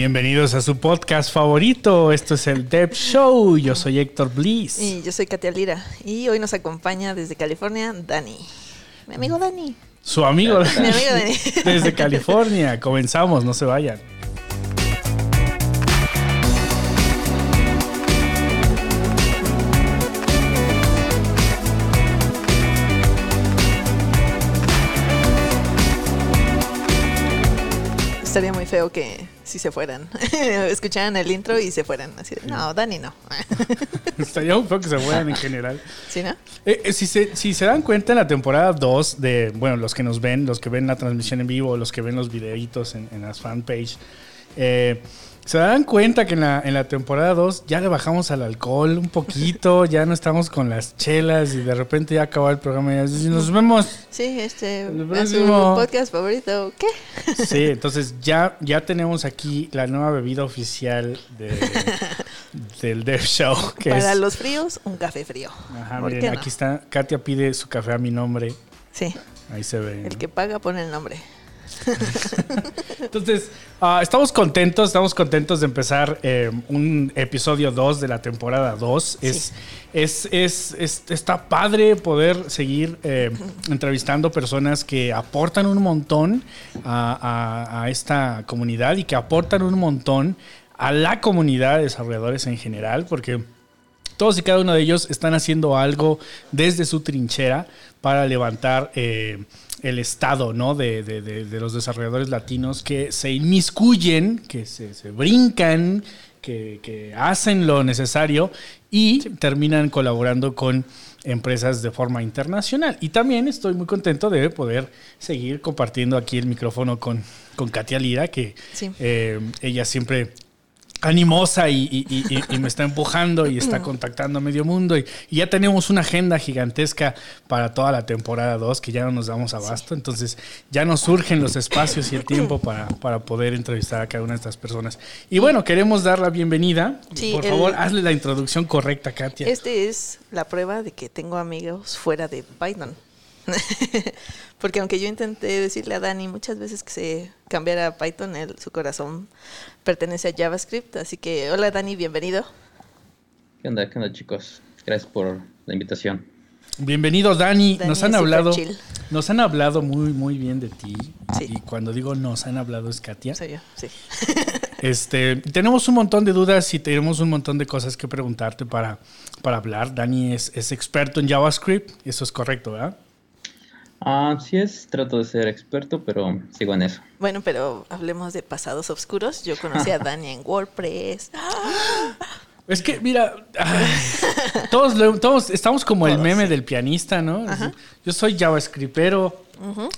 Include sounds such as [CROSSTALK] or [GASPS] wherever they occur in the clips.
Bienvenidos a su podcast favorito. Esto es el Dev Show. Yo soy Héctor Bliss. Y yo soy Katia Lira. Y hoy nos acompaña desde California Dani. Mi amigo Dani. Su amigo, Mi amigo [LAUGHS] Dani. desde California. Comenzamos, no se vayan. Muy feo que si se fueran. [LAUGHS] Escucharan el intro y se fueran. Así de, no, Dani no. [LAUGHS] Estaría un poco que se fueran en general. ¿Sí, no? Eh, eh, si, se, si se dan cuenta en la temporada 2 de, bueno, los que nos ven, los que ven la transmisión en vivo, los que ven los videitos en, en las fanpage, eh, se dan cuenta que en la, en la temporada 2 ya le bajamos al alcohol un poquito, [LAUGHS] ya no estamos con las chelas y de repente ya acabó el programa y ya dice, nos vemos. Sí, este. Su próximo. podcast favorito. ¿Qué? [LAUGHS] Sí, entonces ya, ya tenemos aquí la nueva bebida oficial de, [LAUGHS] del Dev Show. Que Para es, los fríos, un café frío. Ajá, ¿Por miren, no? aquí está. Katia pide su café a mi nombre. Sí, Ahí se ve. el ¿no? que paga pone el nombre. [LAUGHS] Entonces, ah, estamos contentos, estamos contentos de empezar eh, un episodio 2 de la temporada 2. Es, es, es, es- está padre poder seguir eh, entrevistando personas que aportan un montón a, a- a esta comunidad y que aportan un montón a la comunidad de desarrolladores en general, porque todos y cada uno de ellos están haciendo algo desde su trinchera para levantar eh, el estado ¿no? de, de- de- de los desarrolladores latinos que se inmiscuyen, que se, se brincan, que, que hacen lo necesario y terminan colaborando con empresas de forma internacional. Y también estoy muy contento de poder seguir compartiendo aquí el micrófono con, con Katia Lira, que Sí. eh, ella siempre animosa y, y- y- y- y me está empujando y está contactando a medio mundo y, ya tenemos una agenda gigantesca para toda la temporada 2 que ya no nos damos abasto, entonces ya nos surgen los espacios y el tiempo [CLEARS THROAT] para, para poder entrevistar a cada una de estas personas. Y bueno, queremos dar la bienvenida. Sí, Por el- favor, hazle la introducción correcta, Katia. Este es la prueba de que tengo amigos fuera de Python. [LAUGHS] Porque aunque yo intenté decirle a Dani muchas veces que se cambiara a Python, él, su corazón pertenece a JavaScript. Así que, hola Dani, bienvenido. ¿Qué onda, qué onda, chicos? Gracias por la invitación. Bienvenido, Dani. Dani Nos han hablado, chill. nos han hablado muy, muy bien de ti. Sí. Y cuando digo nos han hablado es Katia. Soy yo, sí. [LAUGHS] Este, tenemos un montón de dudas y tenemos un montón de cosas que preguntarte para, para hablar. Dani es, es experto en JavaScript, eso es correcto, ¿verdad? Ah, sí es, trato de ser experto, pero sigo en eso. Bueno, pero hablemos de pasados oscuros. Yo conocí a [LAUGHS] Dani en WordPress. [GASPS] Es que, mira, ay, todos, lo- todos estamos como el meme sí. del pianista, ¿no? Ajá. Yo soy JavaScriptero.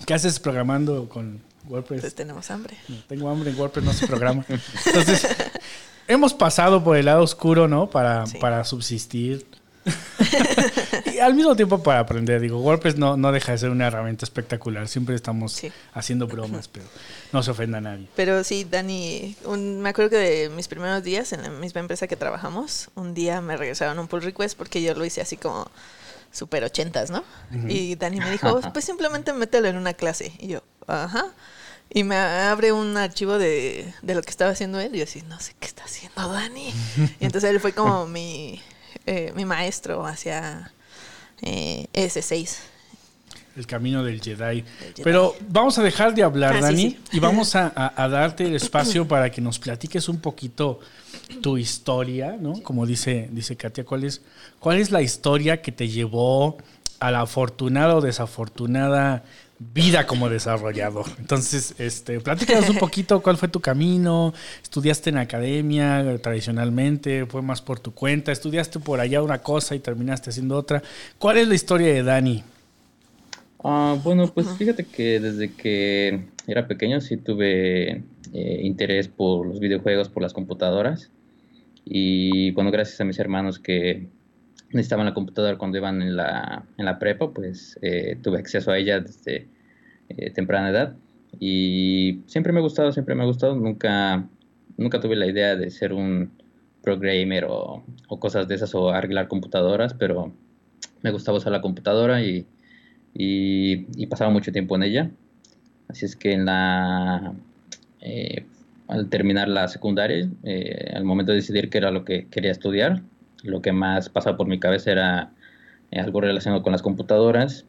¿Qué haces programando con WordPress? Pues tenemos hambre. No, tengo hambre en WordPress, no se programa. Entonces, [LAUGHS] hemos pasado por el lado oscuro, ¿no? Para, Sí. para subsistir. [LAUGHS] y al mismo tiempo para aprender. Digo, WordPress no, no deja de ser una herramienta espectacular. Siempre estamos Sí. haciendo bromas, pero no se ofenda a nadie. Pero sí, Dani, un- me acuerdo que de mis primeros días en la misma empresa que trabajamos, un día me regresaron un pull request porque yo lo hice así como super ochentas, ¿no? Y Dani me dijo, [LAUGHS] pues simplemente mételo en una clase. Y yo, ajá. Y me abre un archivo de, de lo que estaba haciendo él y yo así, no sé qué está haciendo Dani. Y entonces él fue como mi, eh, mi maestro hacia eh, ES6. El camino del Jedi. Jedi. Pero vamos a dejar de hablar, Ah, sí, Dani, sí. y vamos [LAUGHS] a, a- a darte el espacio para que nos platiques un poquito tu historia, ¿no? Como dice, dice Katia, ¿cuál es, ¿cuál es la historia que te llevó a la afortunada o desafortunada vida como desarrollador? Entonces, este, platícanos un poquito cuál fue tu camino, estudiaste en academia tradicionalmente, fue más por tu cuenta, estudiaste por allá una cosa y terminaste haciendo otra. ¿Cuál es la historia de Dani? Ah, bueno, pues fíjate que desde que era pequeño sí tuve eh, interés por los videojuegos, por las computadoras. Y bueno, gracias a mis hermanos que necesitaban la computadora cuando iban en la, en la prepa, pues eh, tuve acceso a ella desde eh, temprana edad. Y siempre me ha gustado, siempre me ha gustado. Nunca, nunca tuve la idea de ser un programmer o, o cosas de esas o arreglar computadoras, pero me gustaba usar la computadora y, y, pasaba mucho tiempo en ella. Así es que en la, eh, al terminar la secundaria, eh, al momento de decidir qué era lo que quería estudiar, lo que más pasaba por mi cabeza era eh, algo relacionado con las computadoras,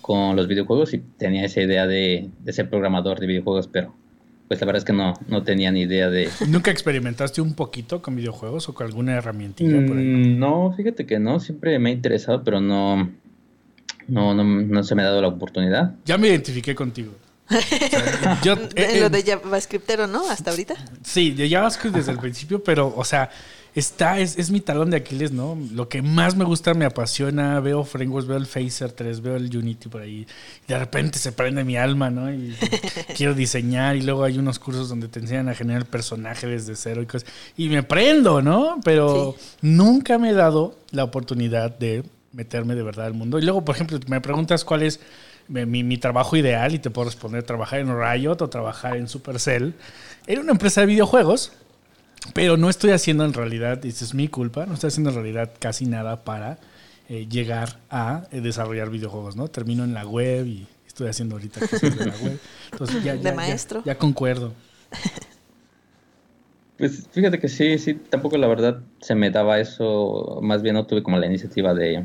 con los videojuegos y tenía esa idea de, ser programador de videojuegos, pero pues la verdad es que no, no tenía ni idea de... [LAUGHS] ¿Nunca experimentaste un poquito con videojuegos o con alguna herramientilla? Mm, no, fíjate que no, siempre me ha interesado, pero no, no, no, no se me ha dado la oportunidad. Ya me identifiqué contigo. [LAUGHS] yo, eh, lo de JavaScriptero, ¿no? Hasta ahorita. Sí, de JavaScript desde el principio, pero, o sea, está, es, es, mi talón de Aquiles, ¿no? Lo que más me gusta, me apasiona, veo frameworks, veo el Phaser 3, veo el Unity por ahí, de repente se prende mi alma, ¿no? Y [LAUGHS] quiero diseñar, y luego hay unos cursos donde te enseñan a generar personajes desde cero y cosas, y me prendo, ¿no? Pero nunca me he dado la oportunidad de meterme de verdad al mundo. Y luego, por ejemplo, me preguntas cuál es mi, trabajo ideal y te puedo responder trabajar en Riot o trabajar en Supercell. Era una empresa de videojuegos, pero no estoy haciendo en realidad, y es mi culpa, no estoy haciendo en realidad casi nada para eh, llegar a eh, desarrollar videojuegos, ¿no? Termino en la web y estoy haciendo ahorita cosas de la web. Entonces ya, de maestro. Ya, concuerdo. Pues fíjate que sí, sí, tampoco la verdad se me daba eso, más bien no tuve como la iniciativa de,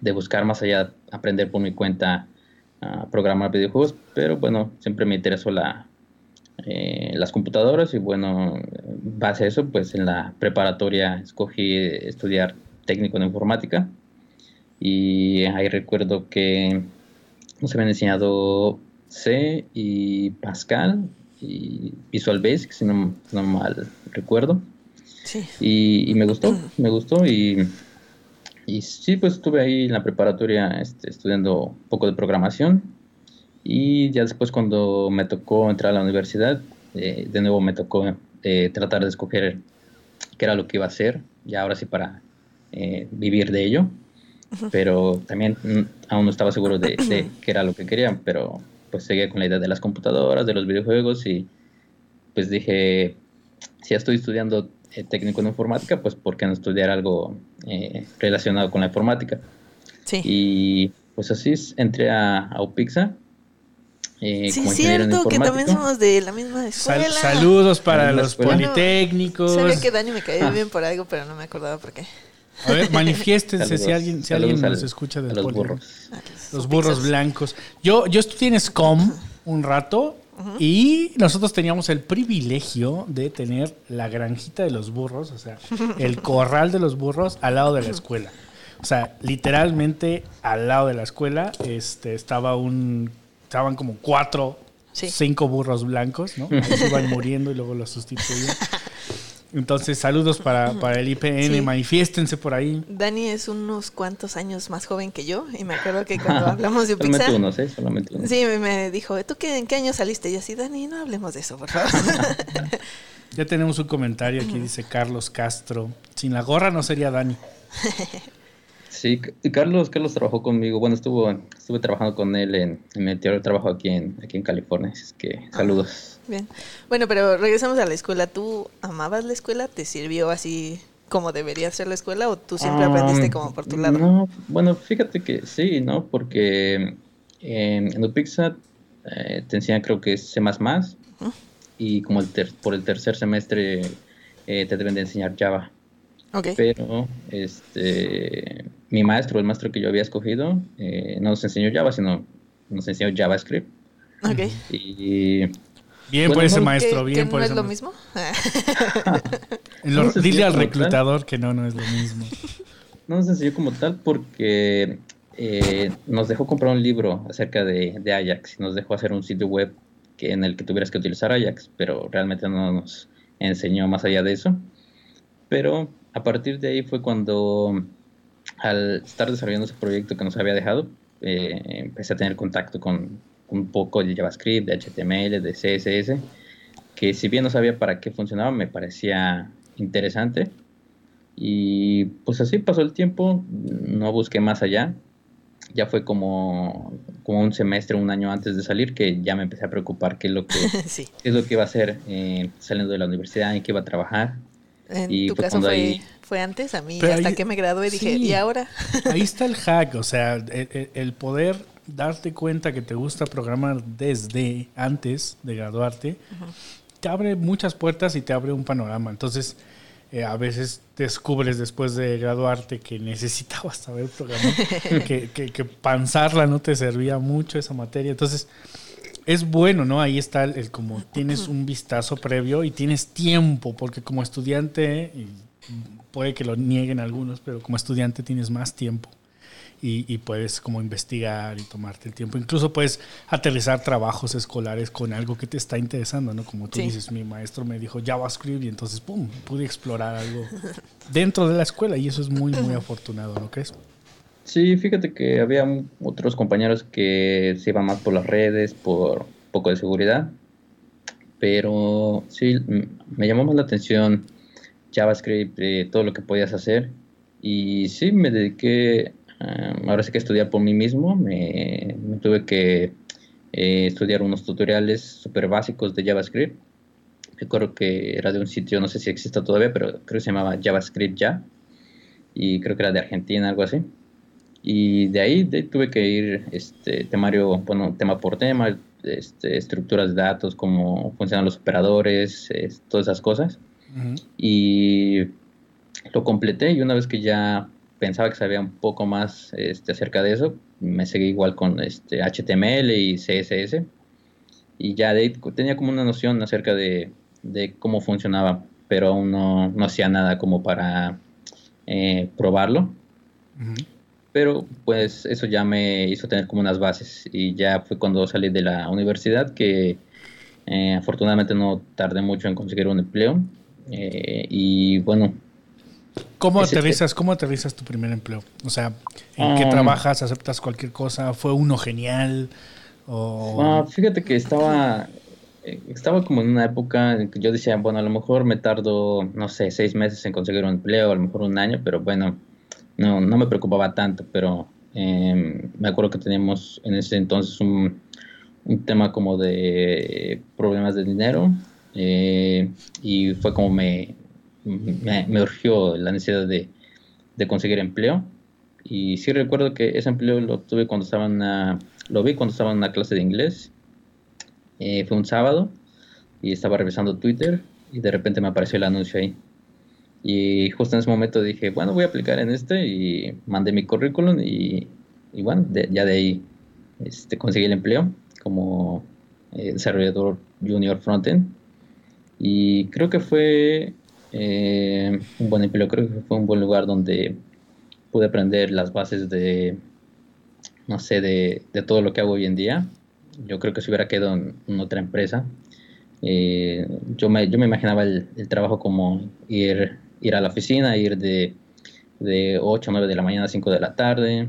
de buscar más allá, aprender por mi cuenta a programar videojuegos, pero bueno, siempre me interesó la, eh, las computadoras y bueno, base a eso, pues en la preparatoria escogí estudiar técnico en informática y ahí recuerdo que nos habían enseñado C y Pascal y Visual Basic, si no, no mal recuerdo. Sí. Y, y, me gustó, [CLEARS THROAT] me gustó y y sí, pues estuve ahí en la preparatoria este, estudiando un poco de programación. Y ya después cuando me tocó entrar a la universidad, eh, de nuevo me tocó eh, tratar de escoger qué era lo que iba a hacer, y ahora sí para eh, vivir de ello. Pero también mm, aún no estaba seguro de, de qué era lo que quería, pero pues seguí con la idea de las computadoras, de los videojuegos y pues dije, si ya estoy estudiando eh, técnico en informática, pues ¿por qué no estudiar algo eh, relacionado con la informática? Sí. Y pues así entré a, a UPIXA. Eh, sí, cierto, que también somos de la misma escuela. saludos para los politécnicos. sabía que Dani me caía bien por algo, pero no me acordaba por qué. A ver, manifiéstense si alguien, si alguien nos escucha de los burros. Ah, los burros blancos. Yo, yo estudié en SCOM un rato y nosotros teníamos el privilegio de tener la granjita de los burros, o sea, [LAUGHS] el corral de los burros al lado de la escuela. O sea, literalmente al lado de la escuela este, estaba un, estaban como cuatro, cinco burros blancos, ¿no? se iban muriendo y luego los sustituían. Entonces, saludos para, el IPN, manifiéstense por ahí. Dani es unos cuantos años más joven que yo y me acuerdo que cuando hablamos de Pixar... Solamente unos, ¿eh? Solamente unos. Sí, me dijo, ¿tú qué, en qué año saliste? Y así, Dani, no hablemos de eso, por favor. [LAUGHS] ya tenemos un comentario aquí, dice Carlos Castro. Sin la gorra no sería Dani. [LAUGHS] Sí, Carlos, Carlos trabajó conmigo. Bueno, estuvo, estuve trabajando con él en, en mi anterior trabajo aquí en, aquí en California. Así que ah. saludos. Bien. Bueno, pero regresamos a la escuela. ¿Tú amabas la escuela? ¿Te sirvió así como debería ser la escuela o tú siempre aprendiste como por tu lado? No, bueno, fíjate que sí, ¿no? Porque en UPIXA eh, te enseñan creo que es C++ y como el por el tercer semestre eh, te deben de enseñar Java. Okay. Pero este, mi maestro, el maestro que yo había escogido, eh, no nos enseñó Java, sino nos enseñó JavaScript. Okay. Y Bien por ese maestro, bien por no es lo mismo? [LAUGHS] [LAUGHS] dile al reclutador que no, no es lo mismo. No nos enseñó como tal porque eh, nos dejó comprar un libro acerca de, Ajax y nos dejó hacer un sitio web que, en el que tuvieras que utilizar Ajax, pero realmente no nos enseñó más allá de eso. Pero a partir de ahí fue cuando, al estar desarrollando ese proyecto que nos había dejado, eh, empecé a tener contacto con, un poco de JavaScript, de HTML, de CSS, que si bien no sabía para qué funcionaba, me parecía interesante. Y pues así pasó el tiempo, no busqué más allá. Ya fue como, como un semestre, un año antes de salir, que ya me empecé a preocupar qué es lo que, [LAUGHS] es lo que iba a hacer eh, saliendo de la universidad, en qué iba a trabajar. En y tu caso fue, fue, antes, a mí hasta que me gradué dije, ¿y ahora? [LAUGHS] ahí está el hack, o sea, el poder darte cuenta que te gusta programar desde antes de graduarte te abre muchas puertas y te abre un panorama. Entonces, eh, a veces descubres después de graduarte que necesitabas saber programar, [LAUGHS] que, que, que panzarla no te servía mucho esa materia. Entonces, es bueno, ¿no? Ahí está el, como tienes un vistazo previo y tienes tiempo, porque como estudiante, y puede que lo nieguen algunos, pero como estudiante tienes más tiempo y, puedes como investigar y tomarte el tiempo. Incluso puedes aterrizar trabajos escolares con algo que te está interesando, ¿no? Como tú dices, mi maestro me dijo JavaScript y entonces, ¡pum!, pude explorar algo dentro de la escuela y eso es muy, muy [CLEARS THROAT] afortunado, ¿no crees? Sí, fíjate que había otros compañeros que se iban más por las redes, por poco de seguridad, pero sí, me llamó más la atención JavaScript, eh, todo lo que podías hacer. Y sí, me dediqué ahora sí que estudiar por mí mismo. Me, tuve que eh, estudiar unos tutoriales súper básicos de JavaScript. Recuerdo que era de un sitio, no sé si existe todavía, pero creo que se llamaba JavaScript Ya. Y creo que era de Argentina, algo así. Y de ahí tuve que ir este, temario, bueno, tema por tema, este, estructuras de datos, cómo funcionan los operadores, todas esas cosas. Y lo completé y una vez que ya pensaba que sabía un poco más este, acerca de eso. Me seguí igual con este, HTML y CSS. Y ya de tenía como una noción acerca de, cómo funcionaba, pero aún no, hacía nada como para eh, probarlo. Pero pues eso ya me hizo tener como unas bases. Y ya fue cuando salí de la universidad que eh, afortunadamente no tardé mucho en conseguir un empleo. Eh, y bueno, ¿Cómo aterrizas, ¿Cómo aterrizas tu primer empleo? O sea, ¿en qué ah. trabajas? ¿Aceptas cualquier cosa? ¿Fue uno genial? Ah, fíjate que estaba, eh, estaba como en una época en que yo decía, bueno, a lo mejor me tardo, no sé, seis meses en conseguir un empleo, a lo mejor un año, pero bueno, no, no me preocupaba tanto, pero em, me acuerdo que teníamos en ese entonces un, un tema como de problemas de dinero eh, y fue como me, me, urgió la necesidad de, conseguir empleo. Y sí recuerdo que ese empleo lo tuve cuando estaba en lo vi cuando estaba en una clase de inglés. Eh, fue un sábado y estaba revisando Twitter y de repente me apareció el anuncio ahí. Y justo en ese momento dije, bueno, voy a aplicar en este y mandé mi currículum y, bueno, ya de ahí este, conseguí el empleo como eh, desarrollador junior frontend. Y creo que fue eh, un buen empleo, creo que fue un buen lugar donde pude aprender las bases de, no sé, de, todo lo que hago hoy en día. Yo creo que si hubiera quedado en, otra empresa, eh, yo, me, yo me imaginaba el, trabajo como ir, ir a la oficina, ir de, de 8 o 9 de la mañana a 5 de la tarde,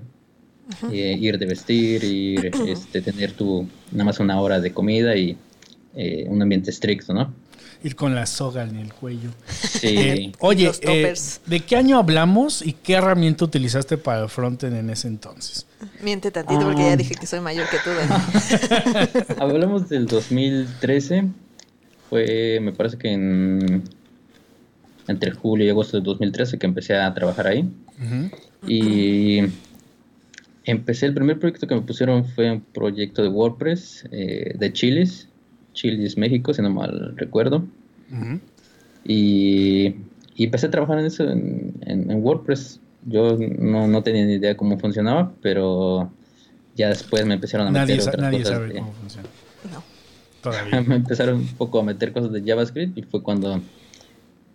eh, ir de vestir, ir, [CLEARS THROAT] este, tener tu, nada más una hora de comida y un ambiente estricto, ¿no? ir con la soga en el cuello. Sí. Eh, oye, eh, ¿de qué año hablamos y qué herramienta utilizaste para el frontend en ese entonces? Miente tantito porque ya ah. dije que soy mayor que tú. [LAUGHS] Hablamos del 2013. Fue, me parece que en, entre julio y agosto del 2013 que empecé a trabajar ahí. Y empecé, el primer proyecto que me pusieron fue un proyecto de WordPress eh, de chiles Chilis, México, si no mal recuerdo. y, empecé a trabajar en eso, en, WordPress. Yo no, tenía ni idea cómo funcionaba, pero ya después me empezaron a meter otras nadie cosas. Sabe cómo funciona. No. Todavía. [LAUGHS] me empezaron un poco a meter cosas de JavaScript y fue cuando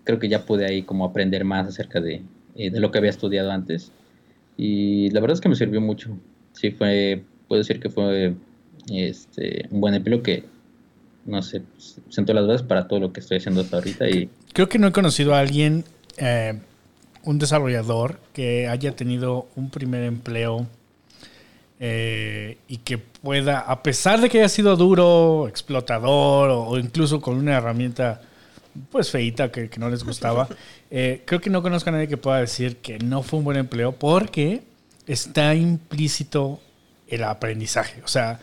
creo que ya pude ahí como aprender más acerca de, eh, de lo que había estudiado antes. Y la verdad es que me sirvió mucho. Sí, fue, puedo decir que fue este, un buen empleo que no sé, siento las bases para todo lo que estoy haciendo hasta ahorita y... Creo que no he conocido a alguien, eh, un desarrollador, que haya tenido un primer empleo eh, y que pueda, a pesar de que haya sido duro, explotador o, incluso con una herramienta pues feita que, no les gustaba, [LAUGHS] eh, creo que no conozco a nadie que pueda decir que no fue un buen empleo porque está implícito el aprendizaje. O sea,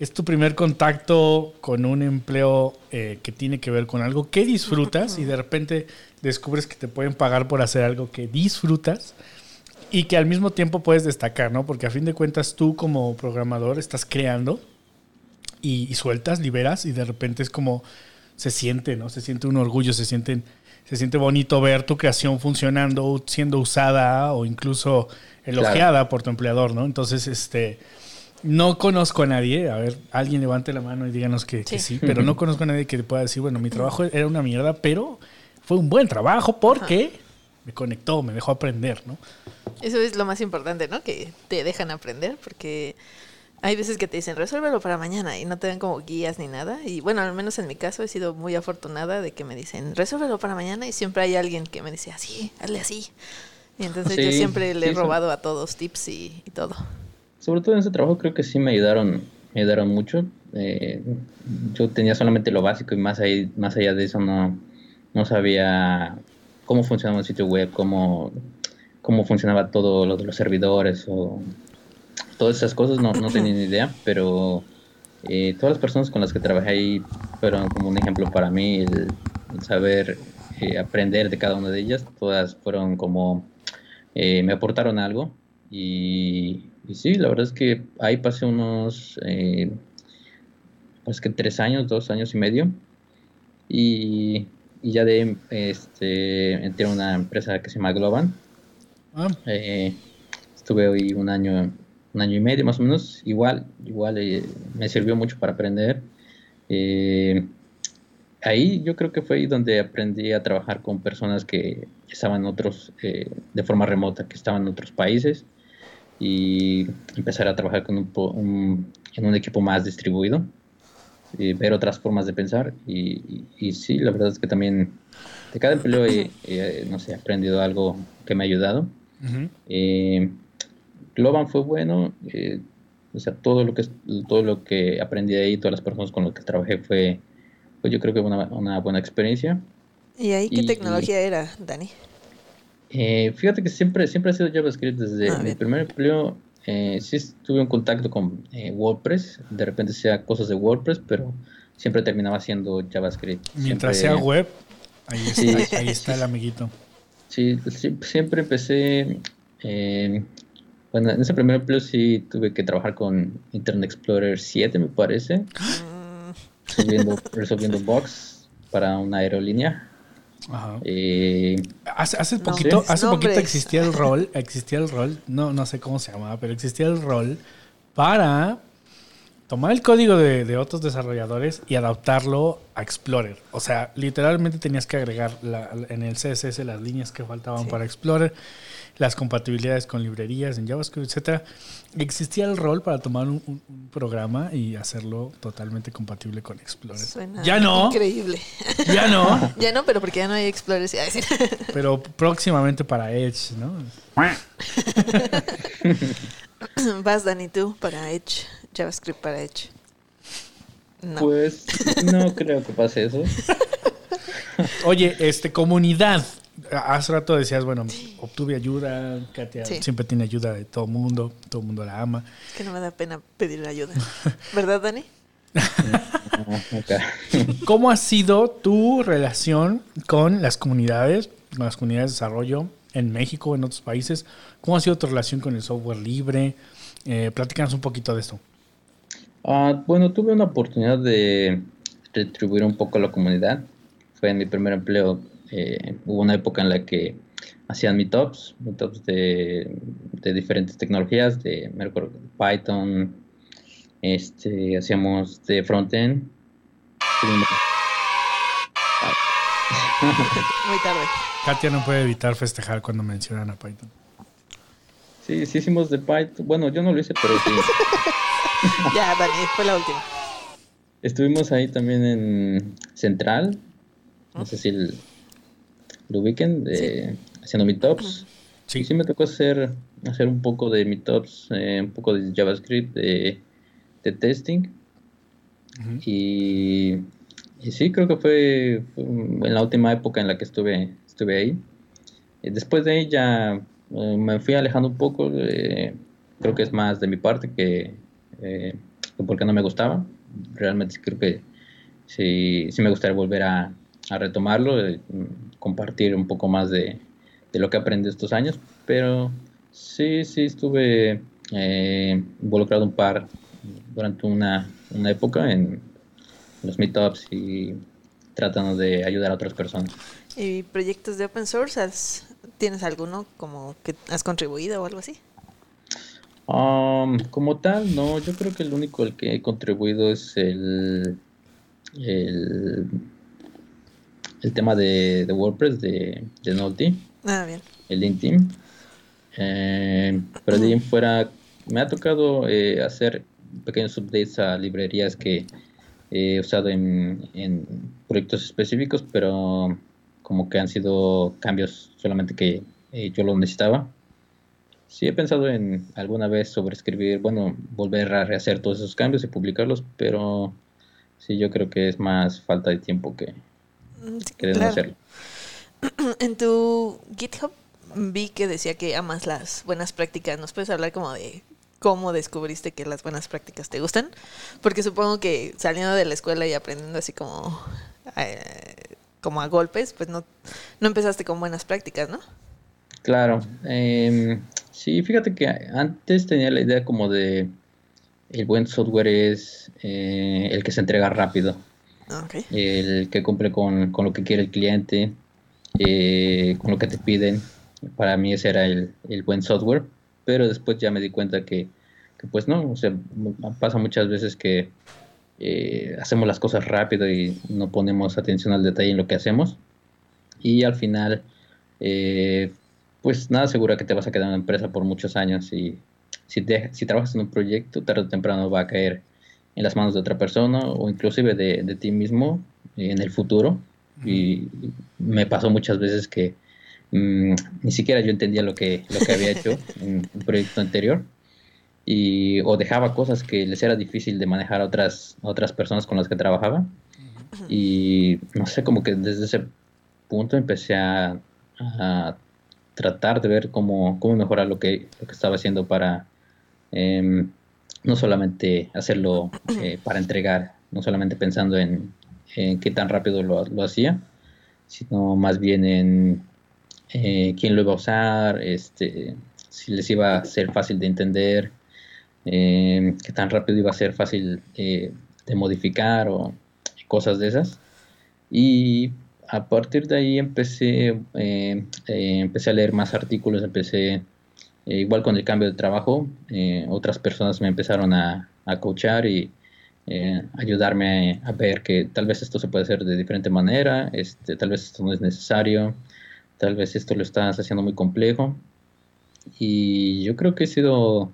es tu primer contacto con un empleo eh, que tiene que ver con algo que disfrutas y de repente descubres que te pueden pagar por hacer algo que disfrutas y que al mismo tiempo puedes destacar, ¿no? Porque a fin de cuentas tú como programador estás creando y, sueltas, liberas y de repente es como se siente, ¿no? Se siente un orgullo, se siente, se siente bonito ver tu creación funcionando, siendo usada o incluso elogiada por tu empleador, ¿no? Entonces, este, no conozco a nadie, a ver, alguien levante la mano y díganos que sí, pero no [LAUGHS] conozco a nadie que pueda decir, bueno, mi trabajo era una mierda, pero fue un buen trabajo porque me conectó, me dejó aprender, ¿no? Eso es lo más importante, ¿no? Que te dejan aprender, porque hay veces que te dicen, resuélvelo para mañana y no te dan como guías ni nada. Y bueno, al menos en mi caso he sido muy afortunada de que me dicen, resuélvelo para mañana y siempre hay alguien que me dice, así, hazle así. Y entonces yo siempre le he robado a todos tips y, todo. Sobre todo en ese trabajo creo que sí me ayudaron, me ayudaron mucho. Eh, yo tenía solamente lo básico y más, ahí, más allá de eso no, no sabía cómo funcionaba un sitio web, cómo, cómo funcionaba todo lo de los servidores o todas esas cosas, no, no tenía [CLEARS THROAT] ni idea, pero eh, todas las personas con las que trabajé ahí fueron como un ejemplo para mí, el, saber eh, aprender de cada una de ellas, todas fueron como, eh, me aportaron algo y, y, sí, la verdad es que ahí pasé unos, pues que tres años, dos años y medio y y ya de este entré a una empresa que se llama Globan. Ah. Estuve hoy un año, un año y medio más o menos. Igual, igual eh, me sirvió mucho para aprender. Eh, ahí yo creo que fue ahí donde aprendí a trabajar con personas que estaban otros de forma remota, que estaban en otros países y empezar a trabajar con un, en un equipo más distribuido ver otras formas de pensar y, y, sí, la verdad es que también de cada empleo he, no sé, aprendido algo que me ha ayudado. Eh, Globan fue bueno, eh, o sea, todo lo que todo lo que aprendí de ahí, todas las personas con las que trabajé fue, pues yo creo que una, una buena experiencia. ¿Y ahí qué tecnología era, Dani? Eh, fíjate que siempre, siempre ha sido JavaScript desde ah, mi primer empleo eh, sí tuve un contacto con eh, WordPress, de repente sea cosas de WordPress, pero siempre terminaba siendo JavaScript. Mientras sea web, ahí está, ahí está el amiguito. Sí, siempre empecé, eh, bueno, en ese primer empleo sí tuve que trabajar con Internet Explorer 7, me parece, resolviendo, [LAUGHS] resolviendo bugs para una aerolínea. Eh, hace, poquito, hace poquito existía el rol, existía el rol, no, no sé cómo se llamaba, pero existía el rol para tomar el código de, otros desarrolladores y adaptarlo a Explorer. O sea, literalmente tenías que agregar en el CSS las líneas que faltaban para Explorer las compatibilidades con librerías en JavaScript, etcétera. Existía el rol para tomar un, programa y hacerlo totalmente compatible con Explorer. ya no. Increíble. Ya no. [LAUGHS] ya no, pero porque ya no hay Explorer. [LAUGHS] pero próximamente para Edge, ¿no? [LAUGHS] Vas, Dani, tú para Edge, JavaScript para Edge. Pues no creo que pase eso. Oye, este comunidad, hace rato decías, bueno, obtuve ayuda, Katia siempre tiene ayuda de todo el mundo, todo el mundo la ama. Que no me da pena pedir ayuda. [LAUGHS] ¿Verdad, Dani? [LAUGHS] ¿Cómo ha sido tu relación con las comunidades, con las comunidades de desarrollo en México, en otros países? ¿Cómo ha sido tu relación con el software libre? Eh, platícanos un poquito de esto. Ah, bueno, tuve una oportunidad de retribuir un poco a la comunidad. Fue en mi primer empleo eh, hubo una época en la que hacían meetups, meetups de, de diferentes tecnologías, de Python, este, hacíamos de frontend. Muy tarde. Katia no puede evitar festejar cuando mencionan a Python. Sí, sí hicimos de Python. Bueno, yo no lo hice, pero sí. [LAUGHS] ya, Dani, fue la última. Estuvimos ahí también en Central. No sé si el, lo ubiquen, de, haciendo meetups. Sí. sí me tocó hacer, hacer un poco de meetups, eh, un poco de JavaScript, de, de testing. y, y, sí, creo que fue, en la última época en la que estuve, estuve ahí. Y después de ahí ya eh, me fui alejando un poco. creo que es más de mi parte que, eh, porque no me gustaba. Realmente creo que sí, sí me gustaría volver a, a retomarlo, eh, compartir un poco más de, lo que aprendí estos años, pero sí, sí estuve eh, involucrado un par durante una, época en los meetups y tratando de ayudar a otras personas. ¿Y proyectos de open source? ¿Tienes alguno como que has contribuido o algo así? Um, como tal, no, yo creo que el único al que he contribuido es el, el, el tema de, WordPress de, de. Ah, bien. El Link Eh, pero de ahí fuera, me ha tocado eh, hacer pequeños updates a librerías que he usado en, en, proyectos específicos, pero como que han sido cambios solamente que eh, yo lo necesitaba. Sí he pensado en alguna vez sobre escribir, bueno, volver a rehacer todos esos cambios y publicarlos, pero sí yo creo que es más falta de tiempo que, mm, hacerlo. [CLEARS THROAT] En tu GitHub vi que decía que amas las buenas prácticas. ¿Nos puedes hablar como de cómo descubriste que las buenas prácticas te gustan? Porque supongo que saliendo de la escuela y aprendiendo así como, eh, como a golpes, pues no, no empezaste con buenas prácticas, ¿no? Claro. Eh, Sí, fíjate que antes tenía la idea como de el buen software es eh, el que se entrega rápido, el que cumple con, lo que quiere el cliente, eh, con lo que te piden. Para mí ese era el, buen software, pero después ya me di cuenta que, pues no, pasa muchas veces que eh, hacemos las cosas rápido y no ponemos atención al detalle en lo que hacemos y al final pues nada asegura que te vas a quedar en la empresa por muchos años y si, si trabajas en un proyecto, tarde o temprano va a caer en las manos de otra persona o inclusive de, ti mismo en el futuro. Y me pasó muchas veces que mm, ni siquiera yo entendía lo que, lo que había hecho [LAUGHS] en un proyecto anterior y o dejaba cosas que les era difícil de manejar a otras, otras personas con las que trabajaba. Y no sé, como que desde ese punto empecé a, a tratar de ver cómo, cómo mejorar lo que, lo que estaba haciendo para em, no solamente hacerlo eh, para entregar, no solamente pensando en, qué tan rápido lo, lo, hacía, sino más bien en eh, quién lo iba a usar, este, si les iba a ser fácil de entender, em, qué tan rápido iba a ser fácil eh, de modificar o cosas de esas. Y a partir de ahí empecé, eh, empecé a leer más artículos, empecé, eh, igual con el cambio de trabajo, otras personas me empezaron a, a coachar y ayudarme a, ver que tal vez esto se puede hacer de diferente manera, este, tal vez esto no es necesario, tal vez esto lo estás haciendo muy complejo. Y yo creo que he sido,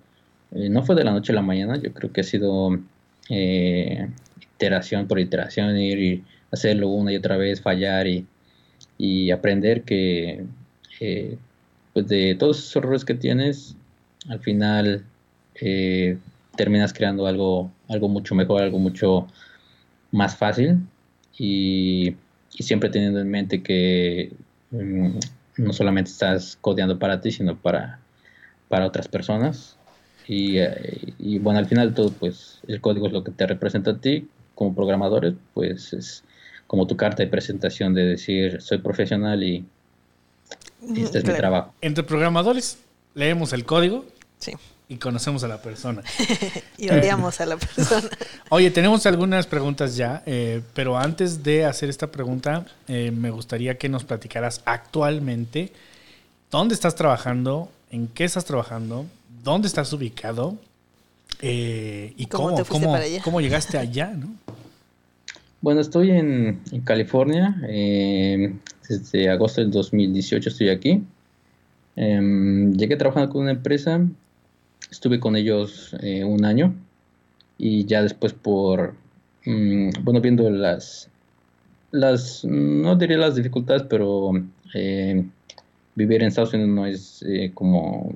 no fue de la noche a la mañana, yo creo que ha sido iteración por iteración, ir hacerlo una y otra vez, fallar y, aprender que eh, pues de todos esos errores que tienes, al final eh, terminas creando algo, algo mucho mejor, algo mucho más fácil y, siempre teniendo en mente que mm, no solamente estás codeando para ti, sino para, para otras personas. Y, eh, y, bueno, al final todo, pues el código es lo que te representa a ti como programadores, pues es como tu carta de presentación de decir soy profesional y este es mi trabajo. Entre programadores leemos el código y conocemos a la persona. [LAUGHS] y odiamos a la persona. [LAUGHS] Oye, tenemos algunas preguntas ya, eh, pero antes de hacer esta pregunta, eh, me gustaría que nos platicaras actualmente dónde estás trabajando, en qué estás trabajando, dónde estás ubicado eh, y cómo, cómo, cómo llegaste allá, ¿no? Bueno, estoy en, California. Eh, desde agosto del 2018 estoy aquí. Em, llegué trabajando con una empresa. Estuve con ellos eh, un año. Y ya después por, mm, bueno, viendo las, las, no diría las dificultades, pero eh, vivir en Estados Unidos no es como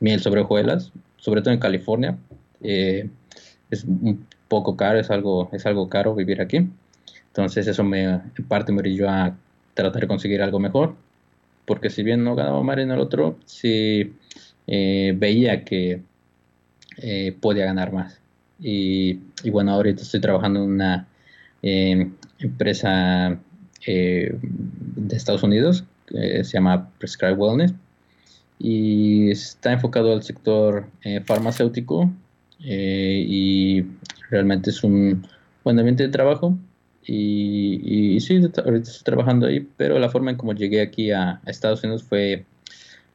miel sobre hojuelas, sobre todo en California. es un poco caro, es algo, es algo caro vivir aquí. Entonces eso me, en parte me orilló a tratar de conseguir algo mejor, porque si bien no ganaba más en el otro, sí eh, veía que eh, podía ganar más. Y, bueno, ahorita estoy trabajando en una em, empresa eh, de Estados Unidos que se llama Prescribe Wellness y está enfocado al sector farmacéutico y realmente es un buen ambiente de trabajo Y, sí, ahorita estoy trabajando ahí, pero la forma en cómo llegué aquí a, Estados Unidos fue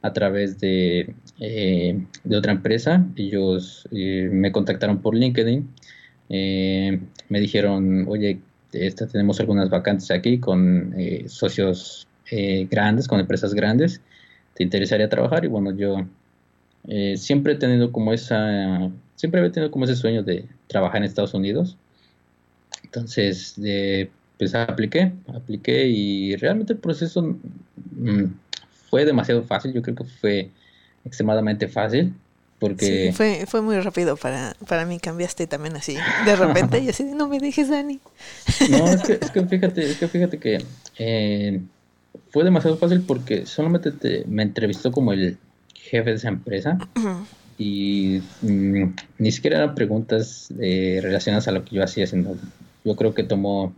a través de, eh, de otra empresa. Ellos eh, me contactaron por LinkedIn. Eh, me dijeron, oye, esta, tenemos algunas vacantes aquí con socios grandes, con empresas grandes. ¿Te interesaría trabajar? Y bueno, yo siempre he tenido como esa, siempre he tenido como ese sueño de trabajar en Estados Unidos. Entonces, pues apliqué, apliqué y realmente el proceso mm, fue demasiado fácil, yo creo que fue extremadamente fácil. Porque... Sí, fue, fue muy rápido para, para mí, cambiaste también así, de repente, y así, no me dejes, Dani. [LAUGHS] No, es que, es que fíjate, es que fíjate que eh, fue demasiado fácil porque solamente te, me entrevistó como el jefe de esa empresa y mm, ni siquiera eran preguntas eh, relacionadas a lo que yo hacía, sino yo creo que tomó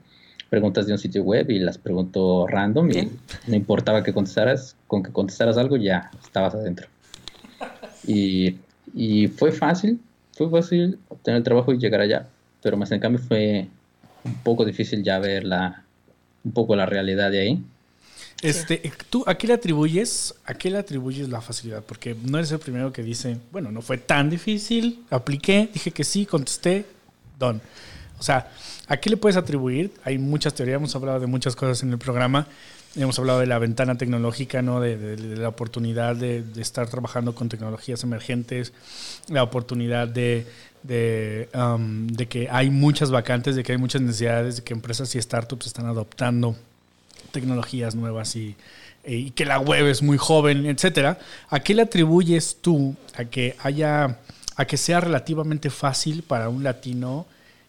preguntas de un sitio web y las preguntó random y no importaba que contestaras, con que contestaras algo ya estabas adentro. Y, y fue fácil, fue fácil obtener el trabajo y llegar allá, pero más en cambio fue un poco difícil ya ver la, un poco la realidad de ahí. Este, ¿Tú a qué le atribuyes, a qué le atribuyes la facilidad? Porque no eres el primero que dice, bueno, no fue tan difícil, apliqué, dije que sí, contesté, don. O sea, ¿a qué le puedes atribuir? Hay muchas teorías, hemos hablado de muchas cosas en el programa. Hemos hablado de la ventana tecnológica, ¿no? de, la oportunidad de, estar trabajando con tecnologías emergentes, la oportunidad de, um, de, que hay muchas vacantes, de que hay muchas necesidades, de que empresas y startups están adoptando tecnologías nuevas y, y que la web es muy joven, etcétera. ¿A qué le atribuyes tú a que haya, a que sea relativamente fácil para un latino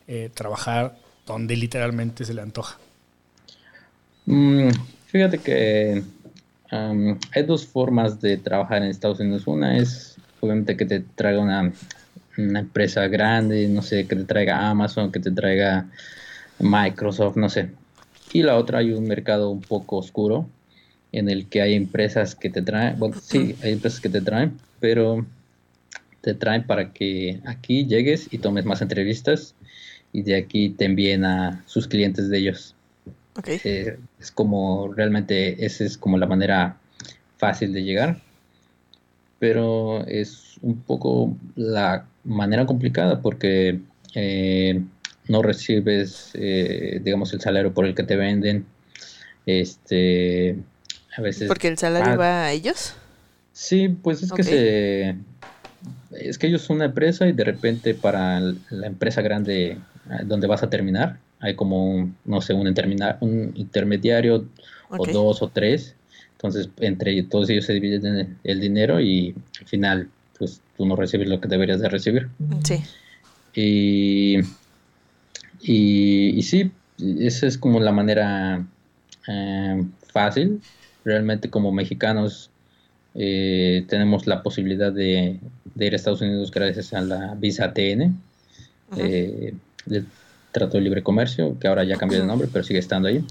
eh, trabajar donde literalmente se le antoja? Mm, fíjate que hay dos formas de trabajar en Estados Unidos. Una es obviamente que te traiga una, una empresa grande, no sé, que te traiga Amazon, que te traiga Microsoft, no sé. Y la otra hay un mercado un poco oscuro en el que hay empresas que te traen, bueno, sí, hay empresas que te traen, pero te traen para que aquí llegues y tomes más entrevistas y de aquí te envíen a sus clientes de ellos. Eh, es como realmente esa es como la manera fácil de llegar, pero es un poco la manera complicada porque eh, no recibes, eh, digamos, el salario por el que te venden. Este, a veces. Porque el salario va a ellos. Sí, pues es que se, es que ellos son una empresa y de repente para la empresa grande donde vas a terminar. Hay como, no sé, un, un intermediario o dos o tres. Entonces, entre todos ellos se dividen el dinero y al final, pues tú no recibes lo que deberías de recibir. Sí. Y, y, sí, esa es como la manera eh, fácil. Realmente como mexicanos eh, tenemos la posibilidad de, ir a Estados Unidos gracias a la visa TN del Trato de Libre Comercio, que ahora ya cambió de nombre, pero sigue estando ahí.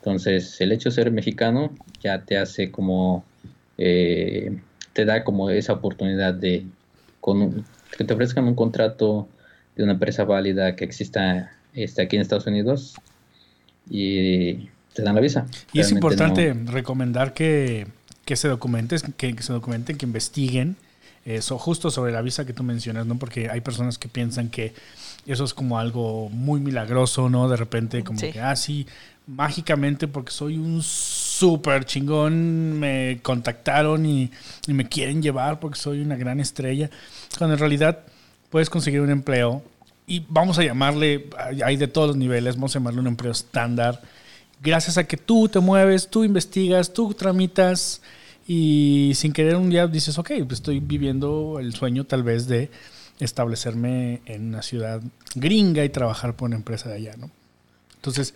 Entonces, el hecho de ser mexicano ya te hace como, eh, te da como esa oportunidad de con que te ofrezcan un contrato de una empresa válida que exista este, aquí en Estados Unidos y te dan la visa. Y es importante recomendar que, que se documenten, que, que se documenten, que investiguen eso justo sobre la visa que tú mencionas, ¿no? Porque hay personas que piensan que eso es como algo muy milagroso, ¿no? De repente como que, ah, sí, mágicamente porque soy un súper chingón, me contactaron y, me quieren llevar porque soy una gran estrella. Cuando en realidad puedes conseguir un empleo y vamos a llamarle, hay de todos los niveles, vamos a llamarle un empleo estándar, gracias a que tú te mueves, tú investigas, tú tramitas y sin querer un día dices, ok, pues estoy viviendo el sueño tal vez de establecerme en una ciudad gringa y trabajar por una empresa de allá, ¿no? Entonces,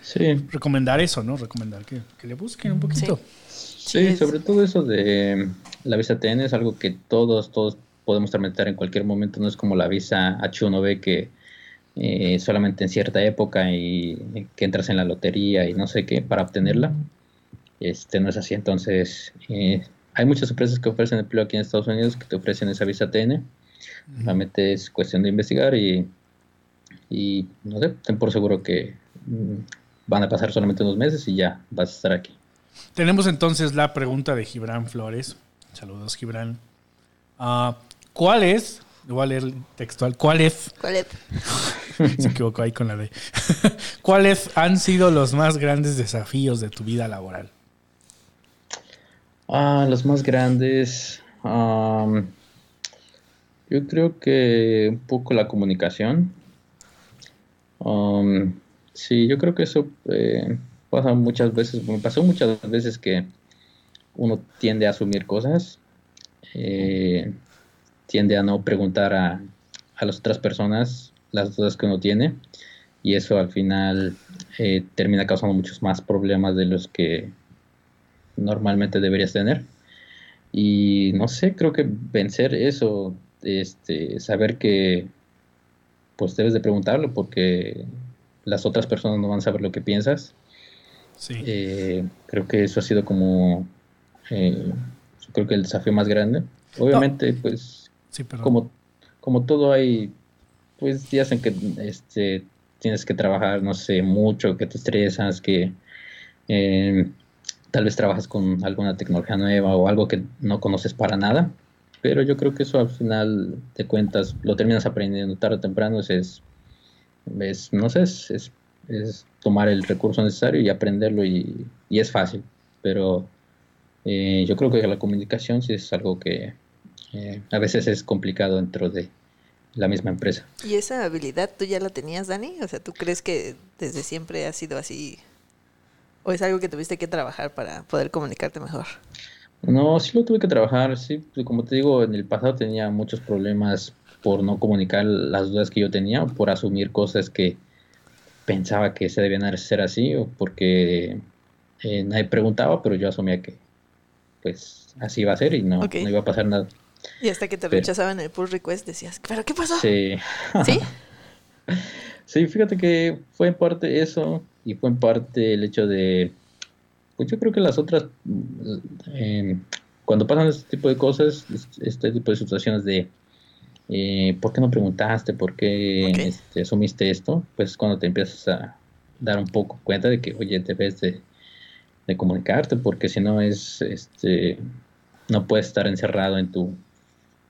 recomendar eso, ¿no? Recomendar que, le busquen un poquito. Sí, sobre todo eso de la visa TN es algo que todos, todos podemos tramitar en cualquier momento, no es como la visa H1B que eh, solamente en cierta época y que entras en la lotería y no sé qué para obtenerla. Este no es así, entonces eh, hay muchas empresas que ofrecen empleo aquí en Estados Unidos que te ofrecen esa visa TN Realmente es cuestión de investigar y, y no sé, ten por seguro que mm, van a pasar solamente unos meses y ya vas a estar aquí. Tenemos entonces la pregunta de Gibran Flores. Saludos, Gibran. Ah, ¿Cuál es? Voy a leer textual. ¿Cuál es? ¿Cuál es? [LAUGHS] Se equivocó ahí con la D. [LAUGHS] ¿Cuáles han sido los más grandes desafíos de tu vida laboral? Ah, los más grandes. yo creo que un poco la comunicación. sí, yo creo que eso eh, pasa muchas veces. Me pasó muchas veces que uno tiende a asumir cosas. Eh, tiende a no preguntar a, a, las otras personas las dudas que uno tiene y eso al final eh, termina causando muchos más problemas de los que normalmente deberías tener. Y no sé, creo que vencer eso, este, saber que pues debes de preguntarlo porque las otras personas no van a saber lo que piensas. Sí. Eh, creo que eso ha sido como, eh, creo que el desafío más grande. Obviamente, pues, como, como todo hay, pues días en que este, tienes que trabajar, no sé, mucho, que te estresas, que eh, tal vez trabajas con alguna tecnología nueva o algo que no conoces para nada, pero yo creo que eso al final de cuentas lo terminas aprendiendo tarde o temprano, es, es, no sé, es, es, tomar el recurso necesario y aprenderlo y, y es fácil, pero eh, yo creo que la comunicación sí es algo que eh, a veces es complicado dentro de, la misma empresa. ¿Y esa habilidad tú ya la tenías, Dani? O sea, ¿tú crees que desde siempre ha sido así? ¿O es algo que tuviste que trabajar para poder comunicarte mejor? No, sí lo tuve que trabajar, sí. Pues, como te digo, en el pasado tenía muchos problemas por no comunicar las dudas que yo tenía, por asumir cosas que pensaba que se debían hacer así, o porque eh, nadie preguntaba, pero yo asumía que pues así iba a ser y no, no iba a pasar nada. Y hasta que te rechazaban el pull request decías, ¿pero qué pasó? Sí. [LAUGHS] ¿Sí? [LAUGHS] sí, fíjate que fue en parte eso y fue en parte el hecho de, pues yo creo que las otras, em, cuando pasan este tipo de cosas, este tipo de situaciones de, eh, ¿por qué no preguntaste? ¿Por qué este, asumiste esto? Pues cuando te empiezas a dar un poco cuenta de que, oye, debes de, de comunicarte, porque si no es, este, no puedes estar encerrado en tu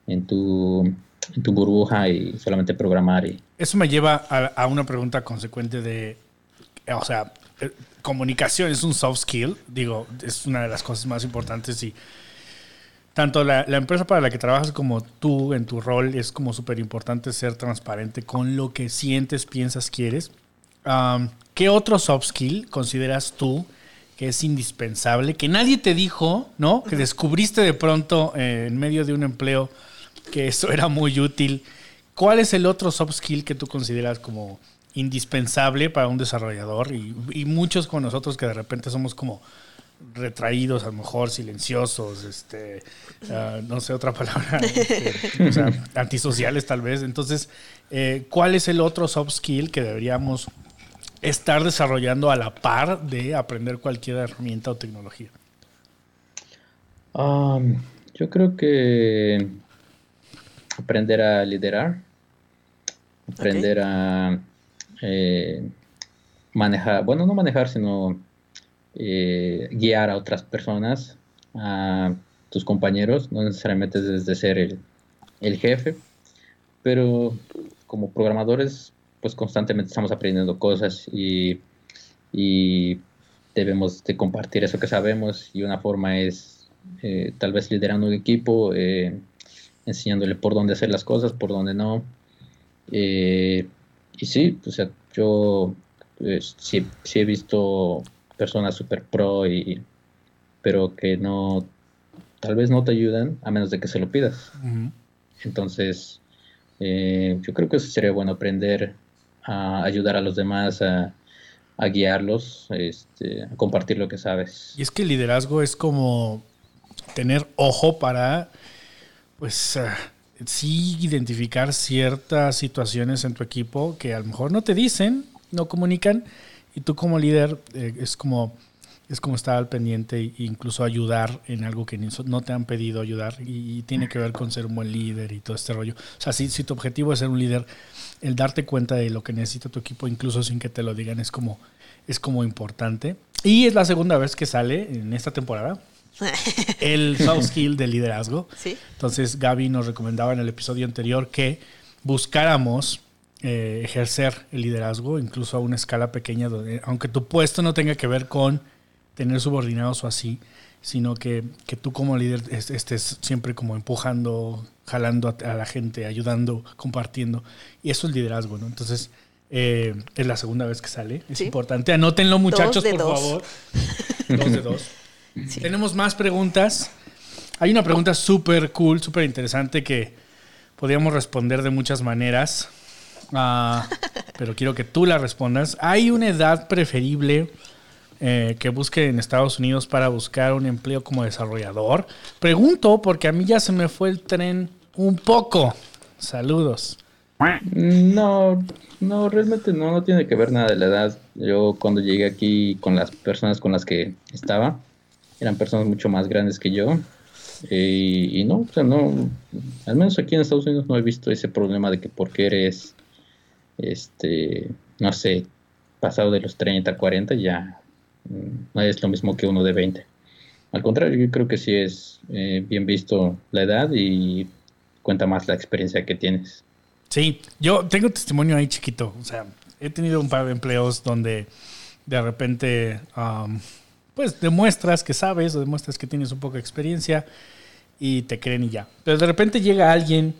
en tu, tu burbuja y solamente programar. Y... Eso me lleva a, una pregunta consecuente de, o sea, eh, comunicación es un soft skill, digo, es una de las cosas más importantes y tanto la, empresa para la que trabajas como tú en tu rol es como súper importante ser transparente con lo que sientes, piensas, quieres. ¿Qué otro soft skill consideras tú que es indispensable, que nadie te dijo, ¿no? Que descubriste de pronto eh, en medio de un empleo que eso era muy útil. ¿Cuál es el otro soft skill que tú consideras como indispensable para un desarrollador? Y, muchos con nosotros que de repente somos como retraídos, a lo mejor silenciosos, este, ah, no sé otra palabra, [LAUGHS] este, o sea, antisociales tal vez. Entonces, eh, ¿cuál es el otro soft skill que deberíamos estar desarrollando a la par de aprender cualquier herramienta o tecnología? Um, yo creo que aprender a liderar, aprender a eh, manejar, bueno, no manejar, sino eh, guiar a otras personas, a tus compañeros, no necesariamente desde ser el, el jefe, pero como programadores, pues constantemente estamos aprendiendo cosas y, y debemos de compartir eso que sabemos y una forma es eh, tal vez liderando un equipo, eh, enseñándole por dónde hacer las cosas, por dónde no. Eh, y sí, o sea, yo pues, sí, sí, he visto personas super pro, y, pero que no, tal vez no te ayudan a menos de que se lo pidas. Entonces, eh, yo creo que eso sería bueno aprender a ayudar a los demás, a, a guiarlos, este, a compartir lo que sabes. Y es que el liderazgo es como tener ojo para pues uh, sí identificar ciertas situaciones en tu equipo que a lo mejor no te dicen, no comunican, y tú como líder eh, es como es como estar al pendiente e incluso ayudar en algo que no te han pedido ayudar y, tiene que ver con ser un buen líder y todo este rollo. O sea, si, si, tu objetivo es ser un líder, el darte cuenta de lo que necesita tu equipo, incluso sin que te lo digan, es como es como importante. Y es la segunda vez que sale en esta temporada [LAUGHS] el soft skill de liderazgo. Sí. Entonces Gaby nos recomendaba en el episodio anterior que buscáramos eh, ejercer el liderazgo, incluso a una escala pequeña, donde, aunque tu puesto no tenga que ver con tener subordinados o así, sino que, que tú como líder es- estés siempre como empujando, jalando a, la gente, ayudando, compartiendo. Y eso es liderazgo, ¿no? Entonces, eh, es la segunda vez que sale. Es Sí. importante. Anótenlo, muchachos, por dos. favor. [LAUGHS] Dos de dos. Sí. Tenemos más preguntas. Hay una pregunta súper cool, súper interesante que podríamos responder de muchas maneras. Ah, [LAUGHS] pero quiero que tú la respondas. ¿Hay una edad preferible eh, que busque en Estados Unidos para buscar un empleo como desarrollador? Pregunto porque a mí ya se me fue el tren un poco. Saludos. No, no, realmente no, no tiene que ver nada de la edad. Yo cuando llegué aquí con las personas con las que estaba, eran personas mucho más grandes que yo. eh, y no, o sea, no, al menos aquí en Estados Unidos no he visto ese problema de que porque eres, este, no sé, pasado de los 30, 40, ya mm, no es lo mismo que uno de 20. Al contrario, yo creo que sí es eh, bien visto la edad y cuenta más la experiencia que tienes. Sí, yo tengo testimonio ahí chiquito. O sea, he tenido un par de empleos donde de repente, um, pues demuestras que sabes o demuestras que tienes un poco de experiencia y te creen y ya. Pero de repente llega alguien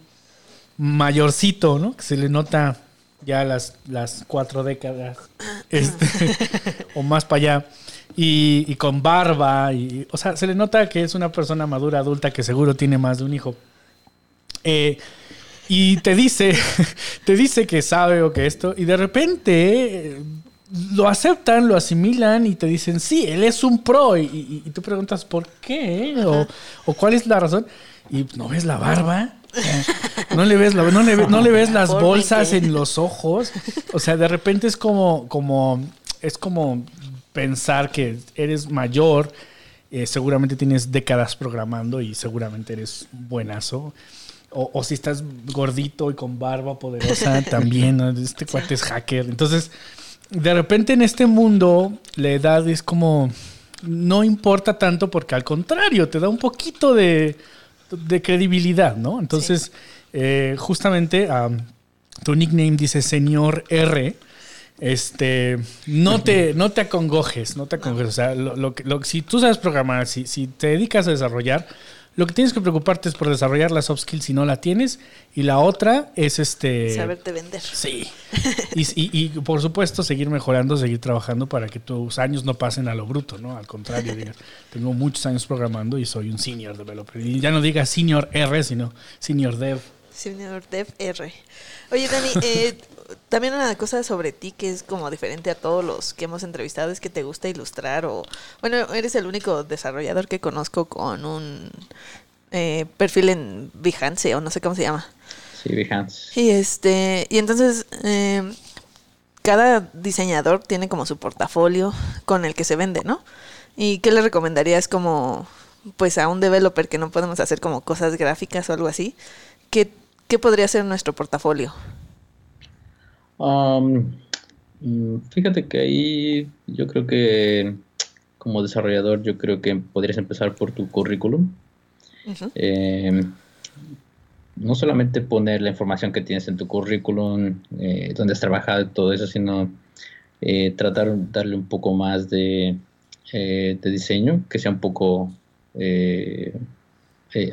mayorcito, ¿no? Que se le nota ya las, las cuatro décadas [COUGHS] este, o más para allá. Y, y con barba, y, o sea, se le nota que es una persona madura, adulta, que seguro tiene más de un hijo. Eh, y te dice, [LAUGHS] te dice que sabe o que esto, y de repente eh, lo aceptan, lo asimilan y te dicen, sí, él es un pro. Y, y- y tú preguntas, ¿por qué? O, o cuál es la razón. Y no ves la barba. No le ves, la- no le, no le ves las ¿Por bolsas en los ojos. O sea, de repente es como, como, es como pensar que eres mayor, eh, seguramente tienes décadas programando y seguramente eres buenazo. O, o si estás gordito y con barba poderosa, también, ¿no? este cuate es hacker. Entonces, de repente en este mundo, la edad es como, no importa tanto porque al contrario, te da un poquito de, de credibilidad, ¿no? Entonces, eh, justamente am, tu nickname dice Señor R. Este, no te, no te acongojes, no te acongojes. O sea, lo, lo- si tú sabes programar, si, si te dedicas a desarrollar, lo que tienes que preocuparte es por desarrollar la soft skill si no la tienes. Y la otra es este. Saberte vender. Sí. Y, y- y, por supuesto, seguir mejorando, seguir trabajando para que tus años no pasen a lo bruto, ¿no? Al contrario, digas, tengo muchos años programando y soy un senior developer. Y ya no digas senior R, sino senior dev. Señor Dev R. Oye, Dani, eh, [LAUGHS] también una cosa sobre ti que es como diferente a todos los que hemos entrevistado es que te gusta ilustrar o, bueno, eres el único desarrollador que conozco con un eh, perfil en Behance o no sé cómo se llama. Sí, Behance. Y este, y entonces eh, cada diseñador tiene como su portafolio con el que se vende, ¿no? ¿Y qué le recomendarías como, pues a un developer que no podemos hacer como cosas gráficas o algo así? ¿Qué, qué podría ser nuestro portafolio? Um, mm, fíjate que ahí yo creo que como desarrollador yo creo que podrías empezar por tu currículum. Eh, no solamente poner la información que tienes en tu currículum, eh, donde has trabajado y todo eso, sino eh, tratar de darle un poco más de, eh, de diseño, que sea un poco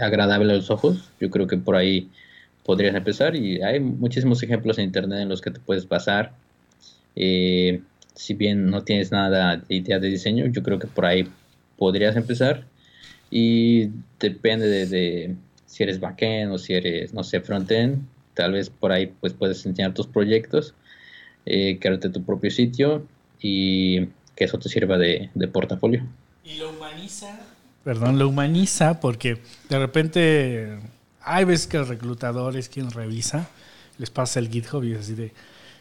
agradable a los ojos. Yo creo que por ahí podrías empezar y hay muchísimos ejemplos en internet en los que te puedes basar. Eh, si bien no tienes nada de idea de diseño, yo creo que por ahí podrías empezar y depende de, de si eres backend o si eres, no sé, frontend, tal vez por ahí pues puedes enseñar tus proyectos, eh, crearte tu propio sitio y que eso te sirva de, de portafolio. Y lo humaniza. Perdón, lo humaniza porque de repente hay veces que el reclutador es quien revisa, les pasa el GitHub y es así de.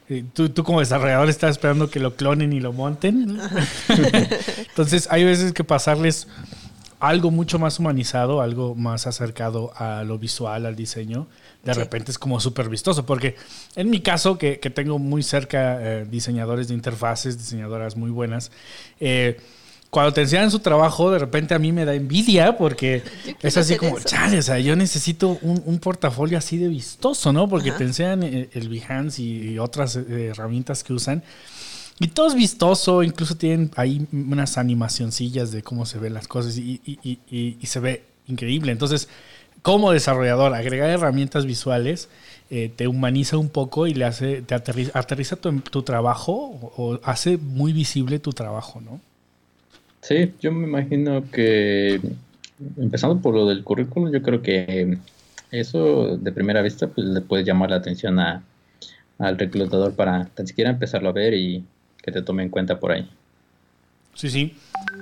eh, Tú, tú como desarrollador estás esperando que lo clonen y lo monten. [LAUGHS] Entonces hay veces que pasarles algo mucho más humanizado, algo más acercado a lo visual, al diseño, de repente es como súper vistoso. Porque en mi caso, que, tengo muy cerca eh, diseñadores de interfaces, diseñadoras muy buenas, eh, cuando te enseñan su trabajo, de repente a mí me da envidia porque es así como, chale, o sea, yo necesito un, portafolio así de vistoso, ¿no? Porque te enseñan el, el Behance y, otras eh, herramientas que usan. Y todo es vistoso, incluso tienen ahí unas animacioncillas de cómo se ven las cosas y, y se ve increíble. Entonces, como desarrollador, agregar herramientas visuales eh, te humaniza un poco y le hace, te aterriza, tu, tu, trabajo o, hace muy visible tu trabajo, ¿no? Sí, yo me imagino que empezando por lo del currículum, yo creo que eso de primera vista pues, le puede llamar la atención a, al reclutador para tan siquiera empezarlo a ver y que te tome en cuenta por ahí. Sí, sí.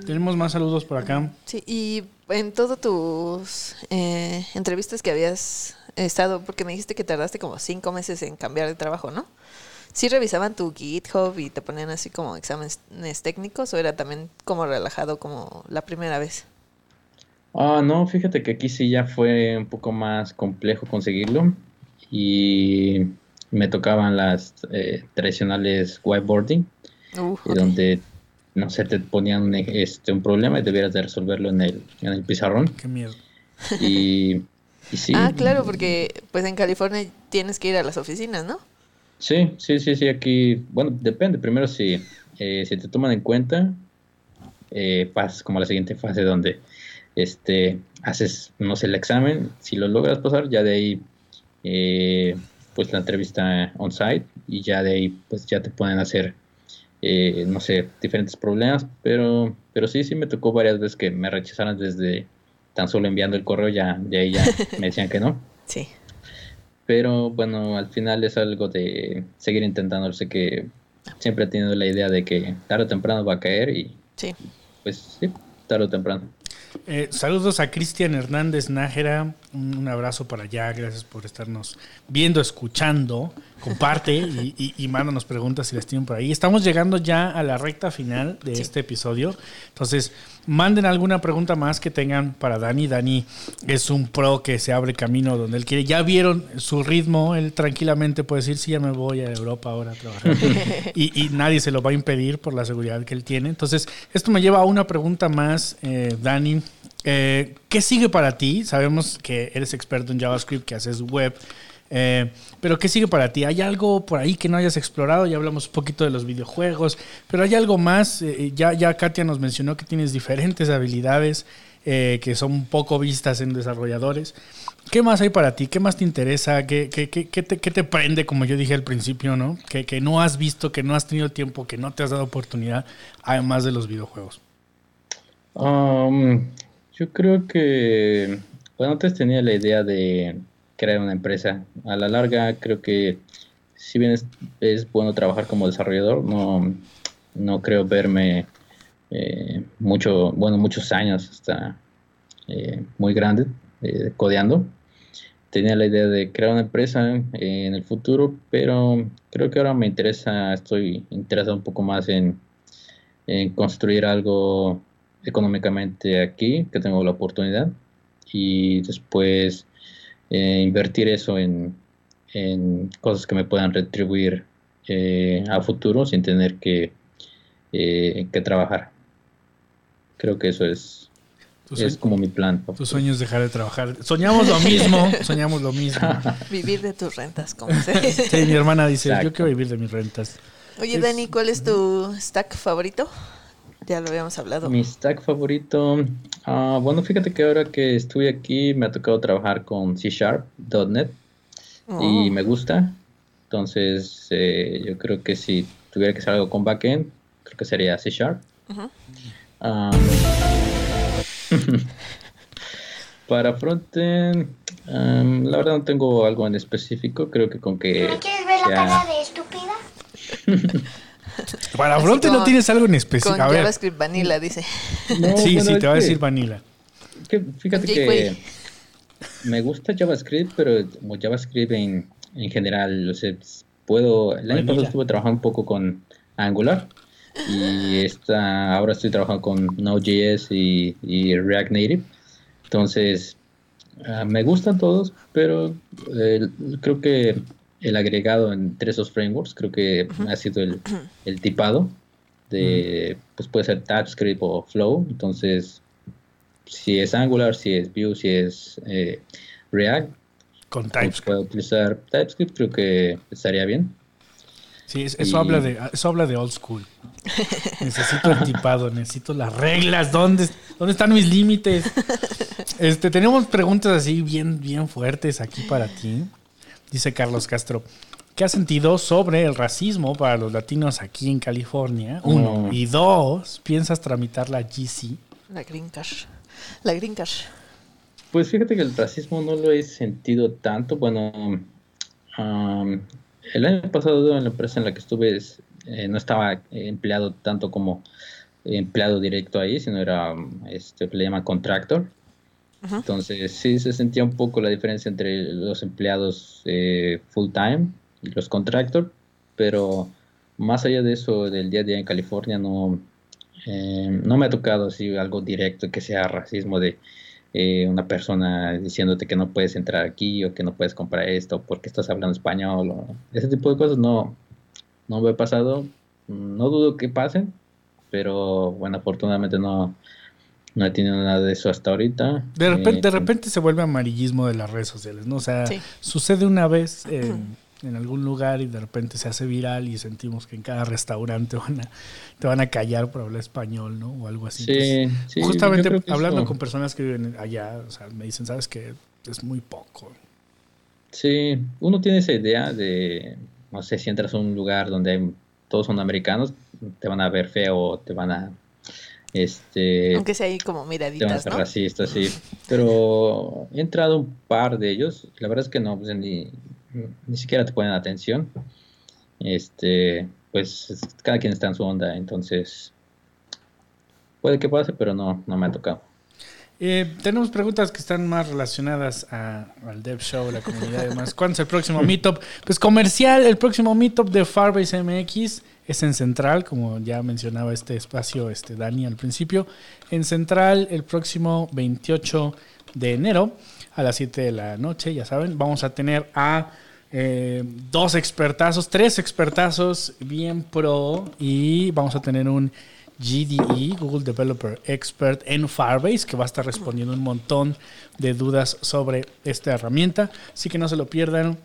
Tenemos más saludos por acá. Sí, y en todas tus eh, entrevistas que habías estado, porque me dijiste que tardaste como cinco meses en cambiar de trabajo, ¿no? ¿Sí revisaban tu GitHub y te ponían así como exámenes técnicos o era también como relajado como la primera vez? Ah, no, fíjate que aquí sí ya fue un poco más complejo conseguirlo y me tocaban las eh, tradicionales whiteboarding, donde no sé, te ponían este, un problema y debieras de resolverlo en el, en el pizarrón. Qué miedo. Y, sí. Ah, claro, porque pues en California tienes que ir a las oficinas, ¿no? Sí, sí, sí, sí, aquí, bueno, depende. Primero si, eh, si te toman en cuenta, eh, pasas como a la siguiente fase donde este, haces, no sé, el examen. Si lo logras pasar, ya de ahí, eh, pues la entrevista on-site y ya de ahí, pues ya te pueden hacer eh, no sé, diferentes problemas, pero, pero sí, sí me tocó varias veces que me rechazaran desde tan solo enviando el correo, ya, de ahí ya [LAUGHS] me decían que no. Sí. Pero bueno, al final es algo de seguir intentando, sé que siempre he tenido la idea de que tarde o temprano va a caer y sí. pues sí, tarde o temprano. Eh, saludos a Cristian Hernández Nájera, un, abrazo para allá, gracias por estarnos viendo, escuchando, comparte y, y, mándanos preguntas si las tienen por ahí. Estamos llegando ya a la recta final de este episodio, entonces manden alguna pregunta más que tengan para Dani. Dani es un pro que se abre camino donde él quiere. Ya vieron su ritmo, él tranquilamente puede decir, sí, ya me voy a Europa ahora a trabajar. [LAUGHS] y, y, nadie se lo va a impedir por la seguridad que él tiene. Entonces, esto me lleva a una pregunta más, eh, Dani. Eh, ¿Qué sigue para ti? Sabemos que eres experto en JavaScript, que haces web. Eh, pero ¿qué sigue para ti? ¿Hay algo por ahí que no hayas explorado? Ya hablamos un poquito de los videojuegos, pero ¿hay algo más? Eh, ya, ya Katia nos mencionó que tienes diferentes habilidades que son poco vistas en desarrolladores. ¿Qué más hay para ti? ¿Qué más te interesa? ¿Qué, te, prende, como yo dije al principio, ¿no? Que, que no has visto, que no has tenido tiempo, que no te has dado oportunidad, además de los videojuegos. Um, yo creo que, bueno, antes tenía la idea de crear una empresa. A la larga, creo que si bien es, bueno trabajar como desarrollador, no, no creo verme eh, mucho, bueno, muchos años hasta eh, muy grande eh, codeando. Tenía la idea de crear una empresa en el futuro, pero creo que ahora me interesa, estoy interesado un poco más en, en construir algo económicamente aquí, que tengo la oportunidad, y después eh, invertir eso en, cosas que me puedan retribuir eh, a futuro sin tener que, eh, que trabajar. Creo que eso es, es como mi plan. Tu sueño es dejar de trabajar. Soñamos lo mismo, [LAUGHS] soñamos lo mismo. [LAUGHS] vivir de tus rentas, como se dice. Sí, mi hermana dice, yo quiero vivir de mis rentas. Oye, Dani, ¿cuál es tu stack favorito? Ya lo habíamos hablado. Mi stack favorito. Ah, bueno, fíjate que ahora que estoy aquí me ha tocado trabajar con C Sharp, .NET y oh. me gusta. Entonces, eh, yo creo que si tuviera que hacer algo con backend, creo que sería C Sharp. [LAUGHS] para frontend, la verdad no tengo algo en específico. Creo que con que. ¿Me quieres ver la cara de estúpida? [LAUGHS] [LAUGHS] Para frontend no tienes algo en específico. Con JavaScript Vanilla, dice. sí, sí, te va a decir Vanilla. fíjate que me gusta JavaScript, pero como JavaScript en, en general, o sea, puedo... El año pasado estuve trabajando un poco con Angular, y esta, ahora estoy trabajando con Node.js y, y React Native. Entonces, ah, me gustan todos, pero eh, creo que el agregado entre esos frameworks creo que ha sido el, el tipado de, pues puede ser TypeScript o Flow. Entonces, si es Angular, si es Vue, si es eh, React, Con pues, TypeScript. puedo utilizar TypeScript, creo que estaría bien. Sí, es- eso, Y- habla de, eso habla de old school. Necesito el tipado, necesito las reglas. ¿Dónde, dónde están mis límites? [LAUGHS] Este, tenemos preguntas así bien, bien fuertes aquí para ti. Dice Carlos Castro. ¿Qué has sentido sobre el racismo para los latinos aquí en California? Uno. Mm. Y dos, ¿piensas tramitar la GC? La Green Card. La Green Card. Pues fíjate que el racismo no lo he sentido tanto. Bueno, am, el año pasado en la empresa en la que estuve es- eh, no estaba empleado tanto como empleado directo ahí, sino era um, este le llama contractor. Entonces sí se sentía un poco la diferencia entre los empleados eh, full time y los contractor, pero más allá de eso del día a día en California no eh, no me ha tocado así algo directo que sea racismo de eh, una persona diciéndote que no puedes entrar aquí o que no puedes comprar esto porque estás hablando español o ese tipo de cosas no, no me ha pasado. No dudo que pasen, pero bueno, afortunadamente no, no he tenido nada de eso hasta ahorita. De repente, de Eh, repente se vuelve amarillismo de las redes sociales, ¿no? O sea, Sí. sucede una vez en, en algún lugar y de repente se hace viral y sentimos que en cada restaurante van a, te van a callar por hablar español, ¿no? O algo así. Entonces, Sí, sí, yo Justamente creo que hablando eso- con personas que viven allá, o sea, me dicen, ¿sabes qué? Es muy poco. Sí, uno tiene esa idea de, no sé, si entras a un lugar donde hay- todos son americanos, te van a ver feo, te van a, este, Aunque sea ahí como miraditas, ¿no? racistas, sí. Pero he entrado un par de ellos, la verdad es que no, pues, ni, ni siquiera te ponen atención. Este, pues es- cada quien está en su onda, entonces puede que pase, pero no, no me ha tocado. Eh, tenemos preguntas que están más relacionadas a- al Dev Show, la comunidad y demás. ¿Cuándo es el próximo Meetup? Pues comercial, el próximo Meetup de Farbase MX es en Central, como ya mencionaba este espacio este Dani al principio. En Central, el próximo 28 de enero a las 7 de la noche, ya saben, vamos a tener a eh, dos expertazos, tres expertazos bien pro y vamos a tener un GDE, Google Developer Expert en Firebase, que va a estar respondiendo un montón de dudas sobre esta herramienta. Así que no se lo pierdan.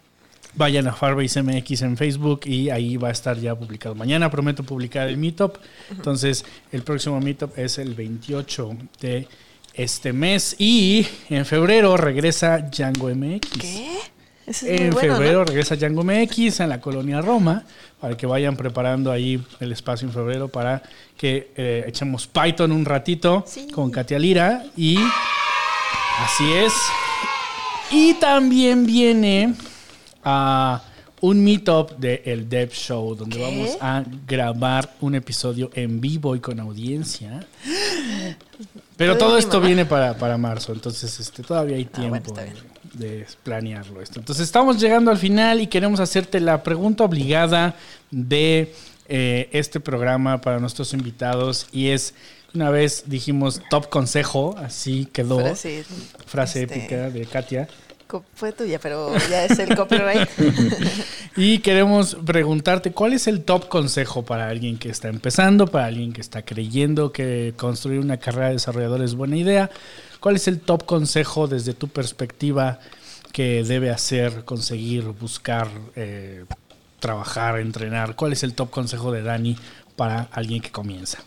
Vayan a Firebase MX en Facebook y ahí va a estar ya publicado. Mañana prometo publicar el Meetup. Entonces, el próximo Meetup es el 28 de este mes. Y en febrero regresa Django MX. ¿Qué? Ese es muy En febrero regresa Django MX en la colonia Roma para que vayan preparando ahí el espacio en febrero para que eh, echemos Python un ratito Sí. con Katia Lira y así es. Y también viene a un meetup de el Dev Show donde ¿Qué? vamos a grabar un episodio en vivo y con audiencia. Pero todo esto viene para, para marzo, entonces este, todavía hay Ah, bueno, tiempo de, de planearlo esto. Entonces estamos llegando al final y queremos hacerte la pregunta obligada de eh, este programa para nuestros invitados y es, una vez dijimos top consejo, así quedó, Frase, frase este, épica de Katia. Fue tuya, pero ya es el copyright. [LAUGHS] Y queremos preguntarte cuál es el top consejo para alguien que está empezando, para alguien que está creyendo que construir una carrera de desarrollador es buena idea. ¿Cuál es el top consejo desde tu perspectiva que debe hacer, conseguir, buscar, eh, trabajar, entrenar? ¿Cuál es el top consejo de Dani para alguien que comienza?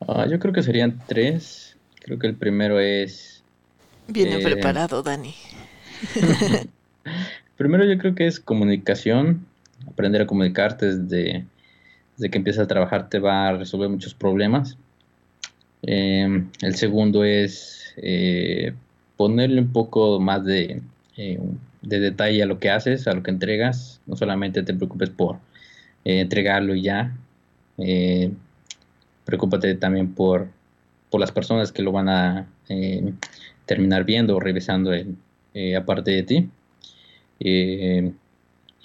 Ah, yo creo que serían tres. Creo que el primero es Viene Eh, preparado, Dani. [LAUGHS] Primero yo creo que es comunicación, aprender a comunicarte desde, que empiezas a trabajar te va a resolver muchos problemas. Eh, el segundo es eh, ponerle un poco más de, eh, de detalle a lo que haces, a lo que entregas. No solamente te preocupes por eh, entregarlo y ya. Preocúpate también por, por las personas que lo van a terminar viendo o revisando en- eh, aparte de ti. Eh,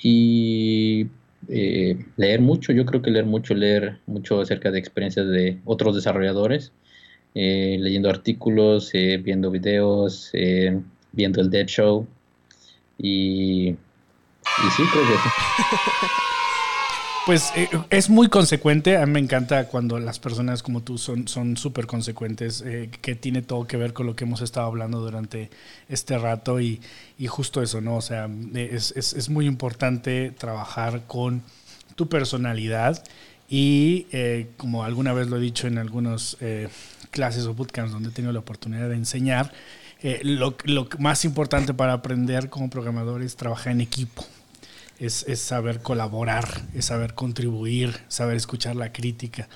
y eh, leer mucho, yo creo que leer mucho, leer mucho acerca de experiencias de otros desarrolladores, eh, leyendo artículos, viendo videos, viendo el Dead Show y, y sí, creo que. [LAUGHS] Pues eh, es muy consecuente. A mí me encanta cuando las personas como tú son súper consecuentes, eh, que tiene todo que ver con lo que hemos estado hablando durante este rato y, y justo eso, ¿no? O sea, es, es, es, muy importante trabajar con tu personalidad y eh, como alguna vez lo he dicho en algunas clases o bootcamps donde he tenido la oportunidad de enseñar, lo, lo más importante para aprender como programador es trabajar en equipo es, saber colaborar, es saber contribuir, saber escuchar la crítica,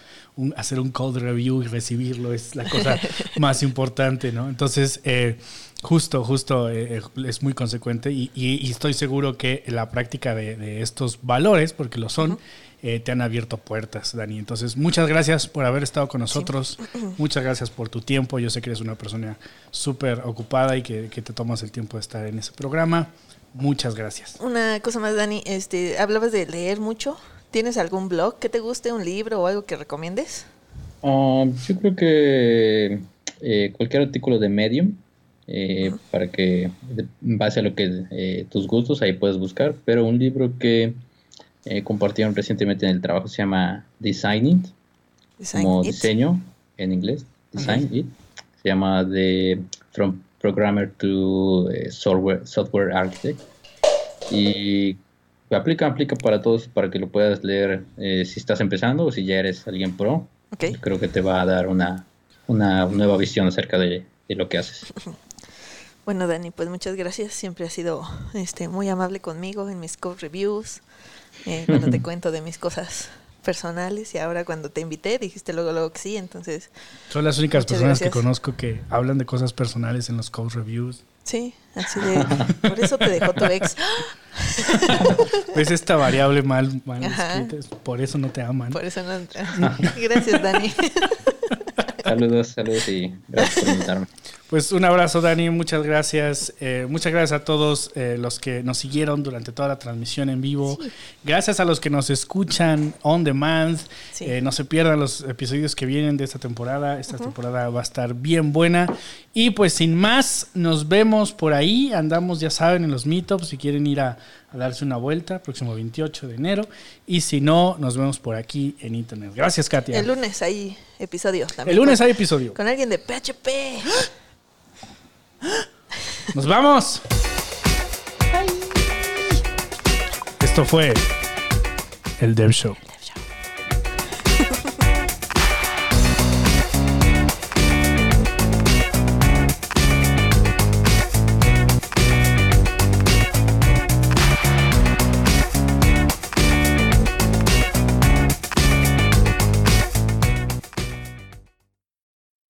hacer un code review y recibirlo es la cosa [LAUGHS] más importante, ¿no? Entonces, eh, justo, justo eh, es muy consecuente y, estoy seguro que la práctica de, estos valores, porque lo son, eh, te han abierto puertas, Dani. Entonces, muchas gracias por haber estado con nosotros, [CLEARS THROAT] muchas gracias por tu tiempo, yo sé que eres una persona súper ocupada y que, que te tomas el tiempo de estar en ese programa. Muchas gracias. Una cosa más, Dani, este, hablabas de leer mucho. ¿Tienes algún blog que te guste, un libro o algo que recomiendes? Ah, yo creo que eh, cualquier artículo de Medium, eh, para que en base a lo que eh, tus gustos ahí puedes buscar, pero un libro que compartieron recientemente en el trabajo se llama Designing, como diseño en inglés, Design It, se llama The From Programmer to eh, software, software Architect. Y aplica, aplica para todos, para que lo puedas leer eh, si estás empezando o si ya eres alguien pro. Creo que te va a dar una, una nueva visión acerca de, lo que haces. [LAUGHS] Bueno, Dani, pues muchas gracias. Siempre has sido este, muy amable conmigo en mis code reviews, eh, cuando te [LAUGHS] cuento de mis cosas personales y ahora cuando te invité dijiste luego luego que sí, entonces... Son las únicas personas que conozco que hablan de cosas personales en los code reviews. Sí, así de... Por eso te dejó tu ex. [LAUGHS] Pues esta variable mal, mal escrita, por eso no te aman. Por eso no... [LAUGHS] Gracias, Dani. [LAUGHS] Saludos, saludos y gracias por invitarme. Pues un abrazo, Dani, muchas gracias. Eh, muchas gracias a todos eh, los que nos siguieron durante toda la transmisión en vivo. Gracias a los que nos escuchan on demand. Eh, no se pierdan los episodios que vienen de esta temporada. Esta temporada va a estar bien buena. Y pues sin más, nos vemos por ahí. Andamos, ya saben, en los meetups si quieren ir a, a darse una vuelta, próximo 28 de enero. Y si no, nos vemos por aquí en internet. Gracias, Katia. El lunes hay episodio también. El lunes hay episodio. Con alguien de PHP. [GASPS] Nos vamos. Esto fue el Dev Show.